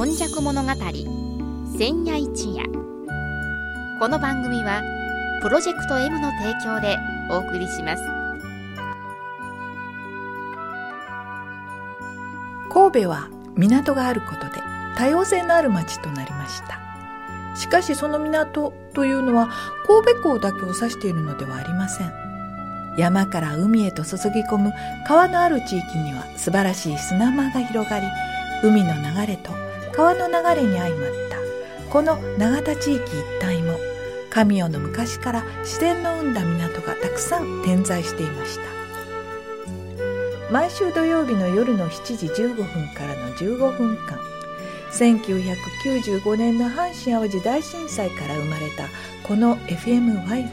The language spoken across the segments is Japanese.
今昔物語千夜一夜。この番組はプロジェクト M の提供でお送りします。神戸は港があることで多様性のある町となりました。しかしその港というのは神戸港だけを指しているのではありません。山から海へと注ぎ込む川のある地域には素晴らしい砂間が広がり海の流れと川の流れに相まった。この永田地域一帯も神代の昔から自然の生んだ港がたくさん点在していました。毎週土曜日の夜の7時15分からの15分間1995年の阪神・淡路大震災から生まれたこの FMYY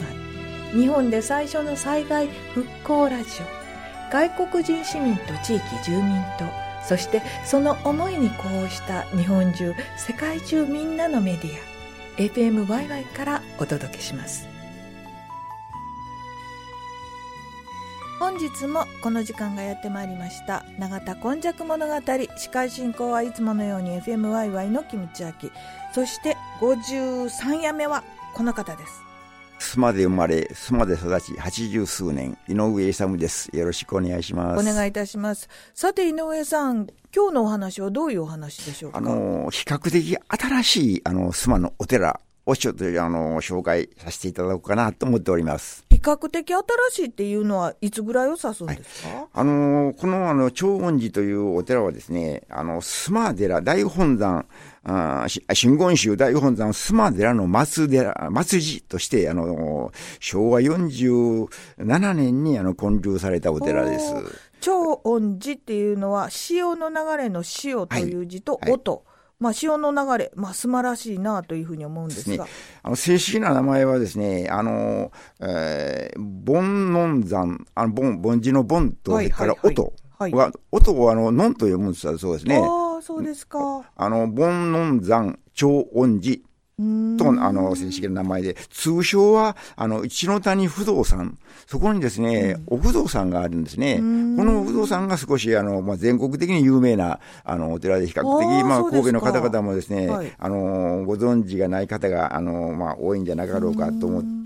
日本で最初の災害復興ラジオ。外国人市民と地域住民とそしてその思いに呼応した日本中世界中みんなのメディア FMYY からお届けします。本日もこの時間がやってまいりました永田今昔物語司会進行はいつものように FMYY のキムチアキそして53夜目はこの方です。須磨で生まれ、須磨で育ち、八十数年、井上勇です。よろしくお願いします。お願いいたします。さて、井上さん、今日のお話はどういうお話でしょうか？あの、比較的新しい、あの、須磨のお寺をちょっと、あの、紹介させていただこうかなと思っております。比較的新しいっていうのは、いつぐらいを指すんですか、はい、あの、この、あの、長恩寺というお寺はですね、あの、須磨寺大本山、あ真言宗大本山須磨寺の松寺、松寺として、あの、昭和47年にあの建立されたお寺です。長恩寺っていうのは、潮の流れの潮という字と音。はいはいまあ、潮の流れ、まあ、素晴らしいなというふうに思うんですが。ね、あの正式な名前はですね、あの、えー、煩悩山、あの、凡、凡字の凡と、それから音は、音をあの、のんと読むんですそうですね。ああ、そうですか。あの、煩悩山、超音寺と、あの、正式な名前で、通称は、あの、一の谷不動産。そこにですね、お不動産があるんですね。このお不動産が少し、あの、まあ、全国的に有名な、あの、お寺で比較的、まあ、神戸の方々もですね、はい、あの、ご存知がない方が、あの、まあ、多いんじゃなかろうかと思って、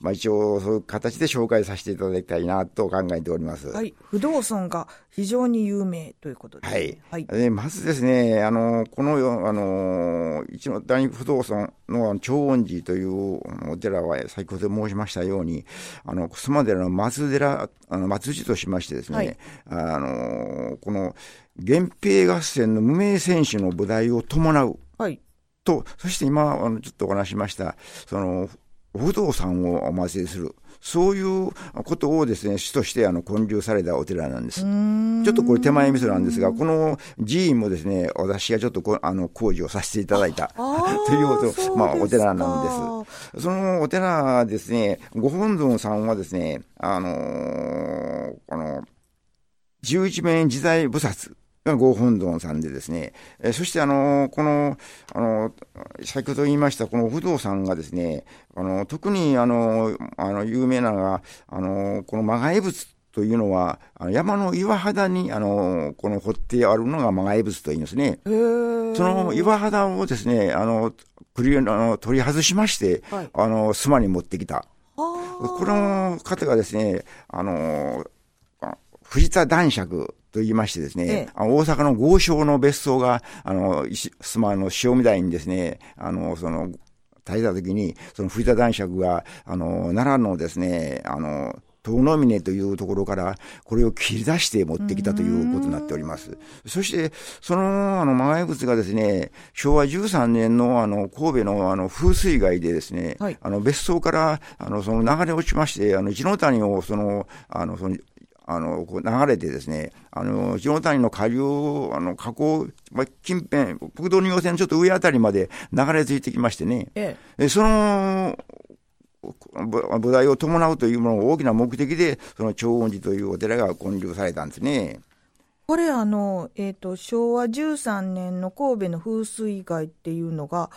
まあ、一応、そういう形で紹介させていただきたいなと考えております。はい。不動産が非常に有名ということです、ね。はい。はい、まずですね、あの、この、あの、一の谷不動産の長恩寺というお寺は、先ほど申しましたように、あの、須磨寺の松寺、あの、松寺としましてですね、はい、あの、この、源平合戦の無名戦士の部隊を伴う。はい。と、そして今、あの、ちょっとお話しました、その、不動産をお祭りする。そういうことをですね、主としてあの建立されたお寺なんです。ちょっとこれ手前味噌なんですが、この寺院もですね、私がちょっとこあの工事をさせていただいた というまあ、お寺なんです。そのお寺ですね、ご本尊さんはですね、あのー、あの、十一面自在菩薩がご本尊さんでですね、えー、そしてあの、この、あの、先ほど言いましたこの不動産がですね、あの、特にあの、あの、有名なのが、あの、この魔外仏というのは、あの山の岩肌に、あの、この掘ってあるのが魔外仏と言いますね。その岩肌をですね、あの、くり、あの、取り外しまして、はい、あの、妻に持ってきた。この方がですね、あの、藤田男爵と言いましてですね、ええ、大阪の豪商の別荘が、あの、須磨の塩見台にですね、あの、その、建てた時に、その藤田男爵が、あの、奈良のですね、あの、遠野峰というところから、これを切り出して持ってきたということになっております。そして、その、あの、マガイ仏がですね、昭和13年の、あの、神戸の、あの、風水害でですね、はい、あの、別荘から、あの、その流れ落ちまして、あの、一の谷を、その、あの、その、あの、こう流れてですね、あの、下谷の下流、あの、河口、まあ、近辺、国道2号線のちょっと上あたりまで流れ着いてきましてね、ええ、その、部題を伴うというものが大きな目的で、その長音寺というお寺が建立されたんですね。これあの、えっ、ー、と、昭和13年の神戸の風水害っていうのが、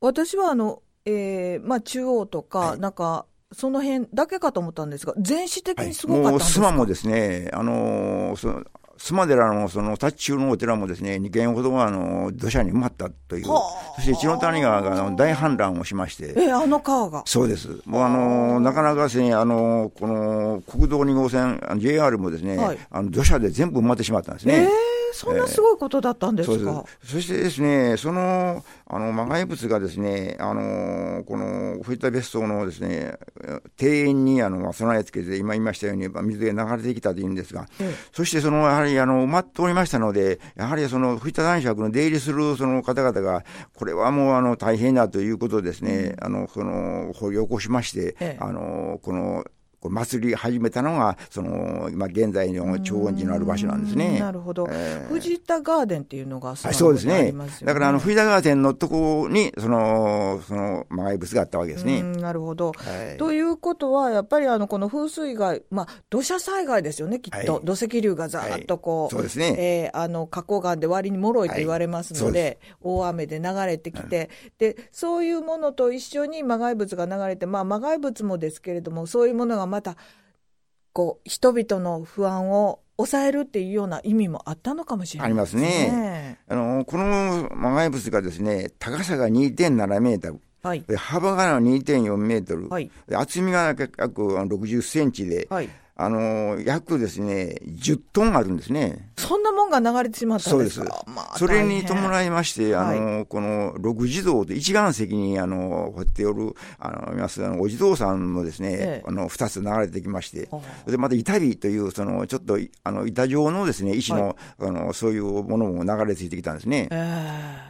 私はあの、えー、まあ中央とか、はい、なんか、その辺だけかと思ったんですが、全史的にすごかったんですか、はい、もですね、あのー、そ須磨寺のその達中のお寺もですね、2軒ほどあの土砂に埋まったという、そして千代谷川が大氾濫をしまして、え、あの川が。そうです。もうあの、なかなかですね、あの、この国道2号線、JR もですね、はい、あの土砂で全部埋まってしまったんですね。えーそんなすごいことだったんですか、えー、そしてですね、その、あの、魔害物がですね、あの、この、藤田別荘のですね、庭園に、あの、備え付けて、今言いましたように、水が流れてきたというんですが、えー、そしてその、やはり、あの、埋まっておりましたので、やはりその、藤田男爵の出入りするその方々が、これはもう、あの、大変だということですね、うん、あの、その、掘り起こしまして、えー、あの、この、こ祭り始めたのが、その、今現在の長音寺のある場所なんですね。なるほど、えー。藤田ガーデンっていうのがそうですね。だから、あの、藤田ガーデンのとこに、その、その、魔害物があったわけですね。なるほど、はい。ということは、やっぱり、あの、この風水害、まあ、土砂災害ですよね、きっと。はい、土石流がざーっとこう、はい、そうですね。えー、あの、花崗岩で割に脆いと言われますので、大雨で流れてきて、で、そういうものと一緒に魔害物が流れて、まあ、魔害物もですけれども、そういうものがまた、こう人々の不安を抑えるっていうような意味もあったのかもしれない、ね、ありますね。あのこの魔害物がですね高さが2.7メートル。はい、幅が2.4メートル、はい、厚みが約60センチで、はいあの、約ですね、10トンあるんですね。そんなもんが流れてしまったんですか？そうです。まあ、それに伴いまして、あの、はい、この六地蔵と一岩石に、あの、掘っておる、あの、います、あの、お地蔵さんもですね、ええ、あの、二つ流れてきまして、で、また板火という、その、ちょっと、あの、板状のですね、石の、はい、あの、そういうものも流れ着いてきたんですね。え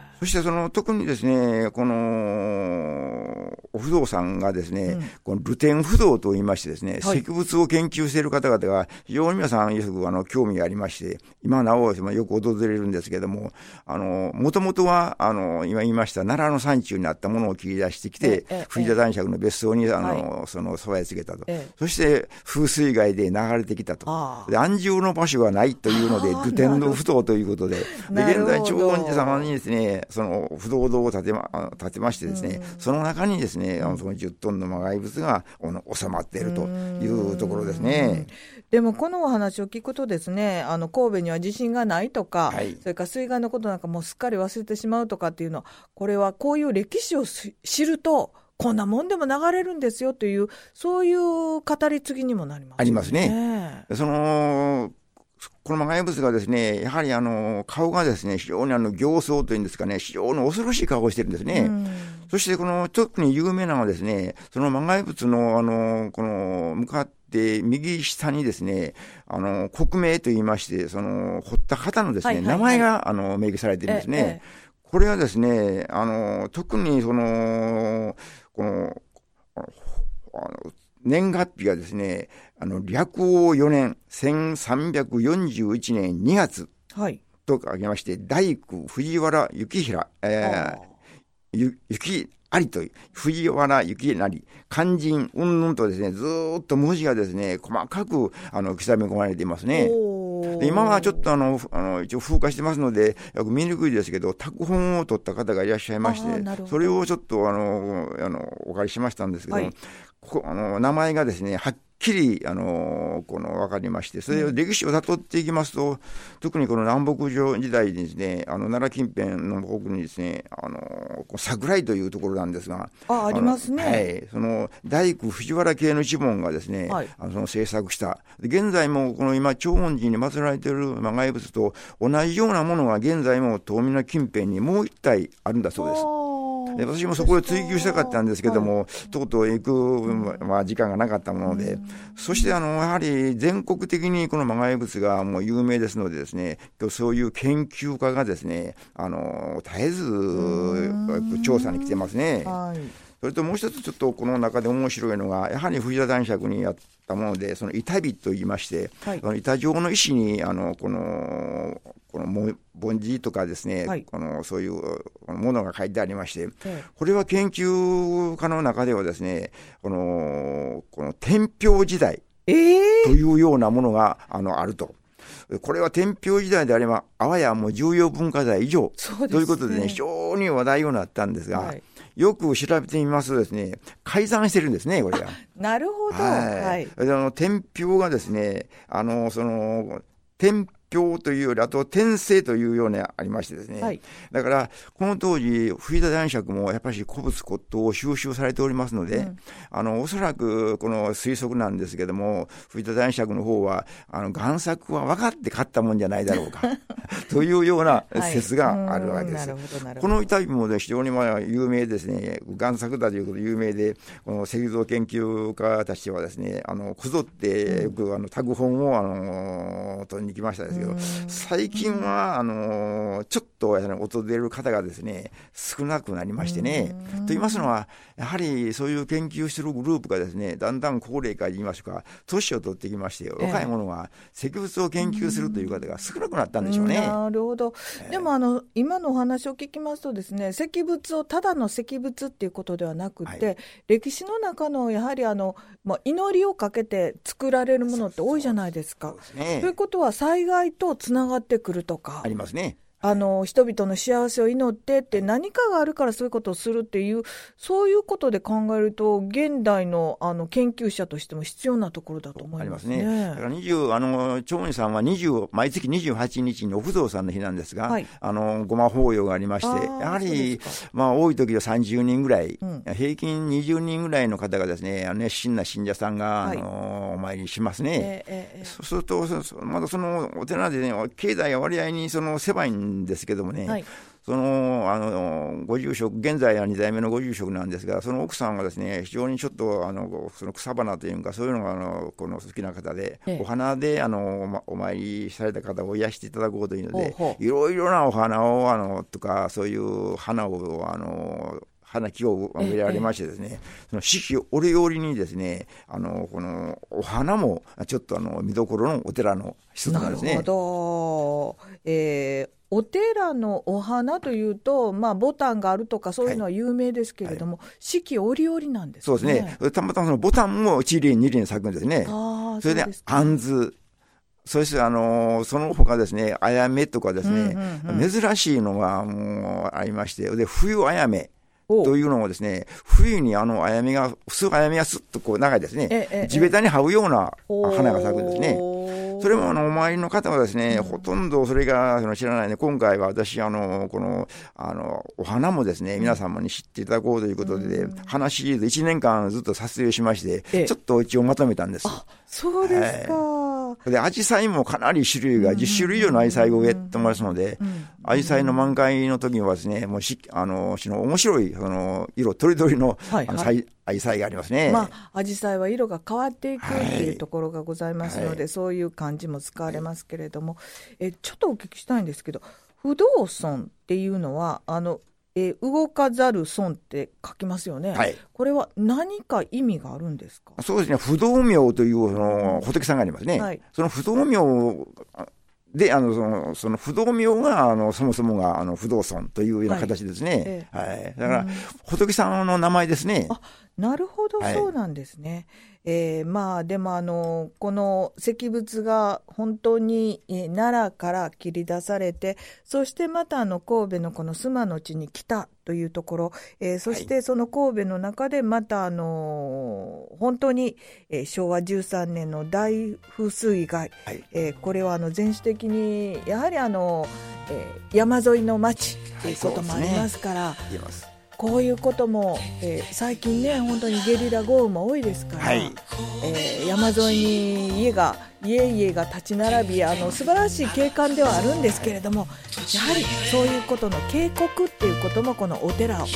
ーそしてその特にですね、このお不動産がですね、うん、このルテン不動と言いましてですね、はい、石仏を研究している方々が非常に皆さんよくあの興味がありまして、今なおよく訪れるんですけれども、あの、もともとは、あの、今言いました奈良の山中にあったものを切り出してきて、藤田男爵の別荘に、あの、はい、その、備え付けたと。そして風水害で流れてきたと。で、安住の場所がないというので、ルテンの不動ということで、で、現在長恩寺様にですね、その不動堂を建てま建てましてですね、その中にですね、あのその10トンの魔害物があの収まっているというところですね。でもこのお話を聞くとですね、あの神戸には地震がないとか、はい、それから水害のことなんかもうすっかり忘れてしまうとかっていうのは、これはこういう歴史を知ると、こんなもんでも流れるんですよという、そういう語り継ぎにもなります、ね、ありますね。そのこの魔害物がですね、やはりあの、顔がですね、非常にあの、形相というんですかね、非常に恐ろしい顔をしてるんですね。そしてこの、特に有名なのはですね、その魔害物のあの、この、向かって右下にですね、あの、国名と言いまして、その、掘った方のですね、はいはいはい、名前が、あの、明記されてるんですね。ええ、これはですね、あの、特にその、この年月日がですね、あの、略王4年、1341年2月。はい。と書きまして、大工藤原幸平、えー、ゆ、雪ありという、藤原幸成、肝心、うんぬんとですね、ずっと文字がですね、細かく、あの、刻み込まれていますね。今はちょっとあの、あの、一応風化してますので、よく見にくいですけど、拓本を取った方がいらっしゃいまして、それをちょっとあの、あの、お借りしましたんですけど、はい、こあの名前がですね、はっきり、あのこの分かりまして、それを歴史をたどっていきますと、特にこの南北朝時代にですね、あの奈良近辺の奥にですね、あの桜井というところなんですが、あありますね。はい、その大工藤原系の一門がですね、はい、あのその制作した、現在もこの今、長恩寺に祀られている魔害物と同じようなものが現在も遠見の近辺にもう一体あるんだそうです。で私もそこへ追求したかったんですけども、とうとう行く、まあ、時間がなかったもので、そしてあのやはり全国的にこの魔害物がもう有名ですのでですね、そういう研究家がですね、あの絶えず調査に来てますね。はいそれともう一つちょっとこの中で面白いのが、やはり藤田男爵にやったもので、その板火と言いまして、はい、の板状の石に、あの、この、この凡字とかですね、はい、このそういうものが書いてありまして、これは研究家の中ではですね、この、この天平時代というようなものが、あの、あると。これは天平時代であれば、あわやもう重要文化財以上、ね、ということでね、非常に話題になったんですが、はいよく調べてみますとですね、改ざんしてるんですね、これは。なるほど。はい。あの、天平がですね、あの、その、天教というより、あと転生というようなありましてですね、はい、だから、この当時、藤田男爵もやっぱり古物骨董を収集されておりますので、うん、あのおそらくこの推測なんですけども、藤田男爵の方は、あの贋作は分かって買ったもんじゃないだろうか というような説があるわけです。はい、この板も非常にまあ有名ですね、贋作だということで有名で、この石像研究家たちはですね、あのこぞってよくあのタグ本をあの取りに来ましたですけど、最近はあのちょっと訪れる方がですね少なくなりましてね。と言いますのは、やはりそういう研究しているグループがですねだんだん高齢化言いますか、年を取ってきまして、若い者が石仏を研究するという方が少なくなったんでしょうね。なるほど。でもあの今のお話を聞きますとですね、石仏をただの石仏っていうことではなくて、はい、歴史の中のやはりあのまあ祈りをかけて作られるものって多いじゃないですか。と、ね、いうことは災害とつながってくるとか。ありますね。あの、人々の幸せを祈ってって何かがあるからそういうことをするっていう、そういうことで考えると、現代のあの研究者としても必要なところだと思いますね。ありますね。だから20、あの、長司さんは20、毎月28日にお不動さんの日なんですが、はい、あの、ごま法要がありまして、やはり、まあ、多い時は30人ぐらい、うん、平均20人ぐらいの方がですね、熱心な信者さんが、はい、あの、お参りしますね。えーえー、そうすると、まだそのお寺でね、経済が割合にその狭いんんですけどもね、はい、そのあのご住職、現在は2代目のご住職なんですが、その奥さんはですね非常にちょっとあのその草花というか、そういうのがあのこの好きな方で、ええ、お花であのお参りされた方を癒していただこうというので、いろいろなお花をあのとか、そういう花をあの花木を植えられましてですね、その四季折々にですね、あの、このお花もちょっとあの見どころのお寺の一つなんですね。なるほど。えーお寺のお花というと、まあ、ボタンがあるとか、そういうのは有名ですけれども、はいはい、四季折々なんですね。そうですね。たまたまそのボタンも一輪、二輪咲くんですね。それで、杏ズ。そして、あのー、その他ですね、あやめとかですね、うんうんうん、珍しいのがもうありまして、で、冬あやめ。というのもですね、冬にあのあやめが、普通あやめがすっとこう長いですね、地べたに這うような花が咲くんですね。それもあのお参りの方はですね、ほとんどそれがその知らないで、今回は私、あの、この、あの、お花もですね、皆様に知っていただこうということで、花シリーズ1年間ずっと撮影しまして、ちょっと一応まとめたんです。そうですか。はい、で、アジサイもかなり種類が10種類以上のアジサイを植えてますので、アジサイの満開の時にはですね、もうし、あの、しの面白い、その、色とりどりの、はいはい、アジサイがありますね。まあ、アジサイは色が変わっていくっていうところがございますので、はい、そういう感じも使われますけれども、え、ちょっとお聞きしたいんですけど、不動尊っていうのは、あの、え動かざる損って書きますよね、はい、これは何か意味があるんですか？そうですね、不動明というその仏さんがありますね、はい、その不動明で、あの、その、その不動明が、あの、そもそもが、あの、不動尊というような形ですね。はい。はい、だから、仏さんの名前ですね。あ、なるほど、そうなんですね。えー、まあでもあのこの石仏が本当に、えー、奈良から切り出されてそしてまたあの神戸のこの須磨の地に来たというところ、えー、そしてその神戸の中でまたあの本当に、えー、昭和13年の大風水害、はい、えー、これはあの全史的にやはりあの、えー、山沿いの町ということもありますから。はいこういうことも、えー、最近ね本当にゲリラ豪雨も多いですから、はい、えー、山沿いに家が家々が立ち並びあの素晴らしい景観ではあるんですけれどもやはりそういうことの警告っていうこともこのお寺を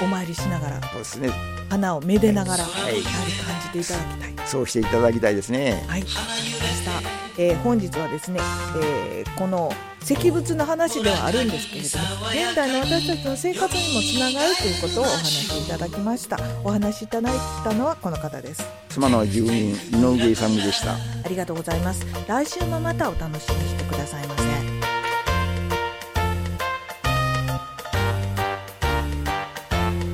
お参りしながらそうですね。花をめでながら、はい、やはり感じていただきたい。そうしていただきたいですね。はい。わかりました、えー、本日はですね、えー、この石仏の話ではあるんですけれども現代の私たちの生活にもつながるということをお話しいただきました。お話しいただいたのはこの方です。妻の住人井上勇でした。ありがとうございます。来週もまたお楽しみにしてくださいませ。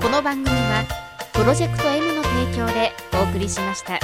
この番組はプロジェクト M の提供でお送りしました。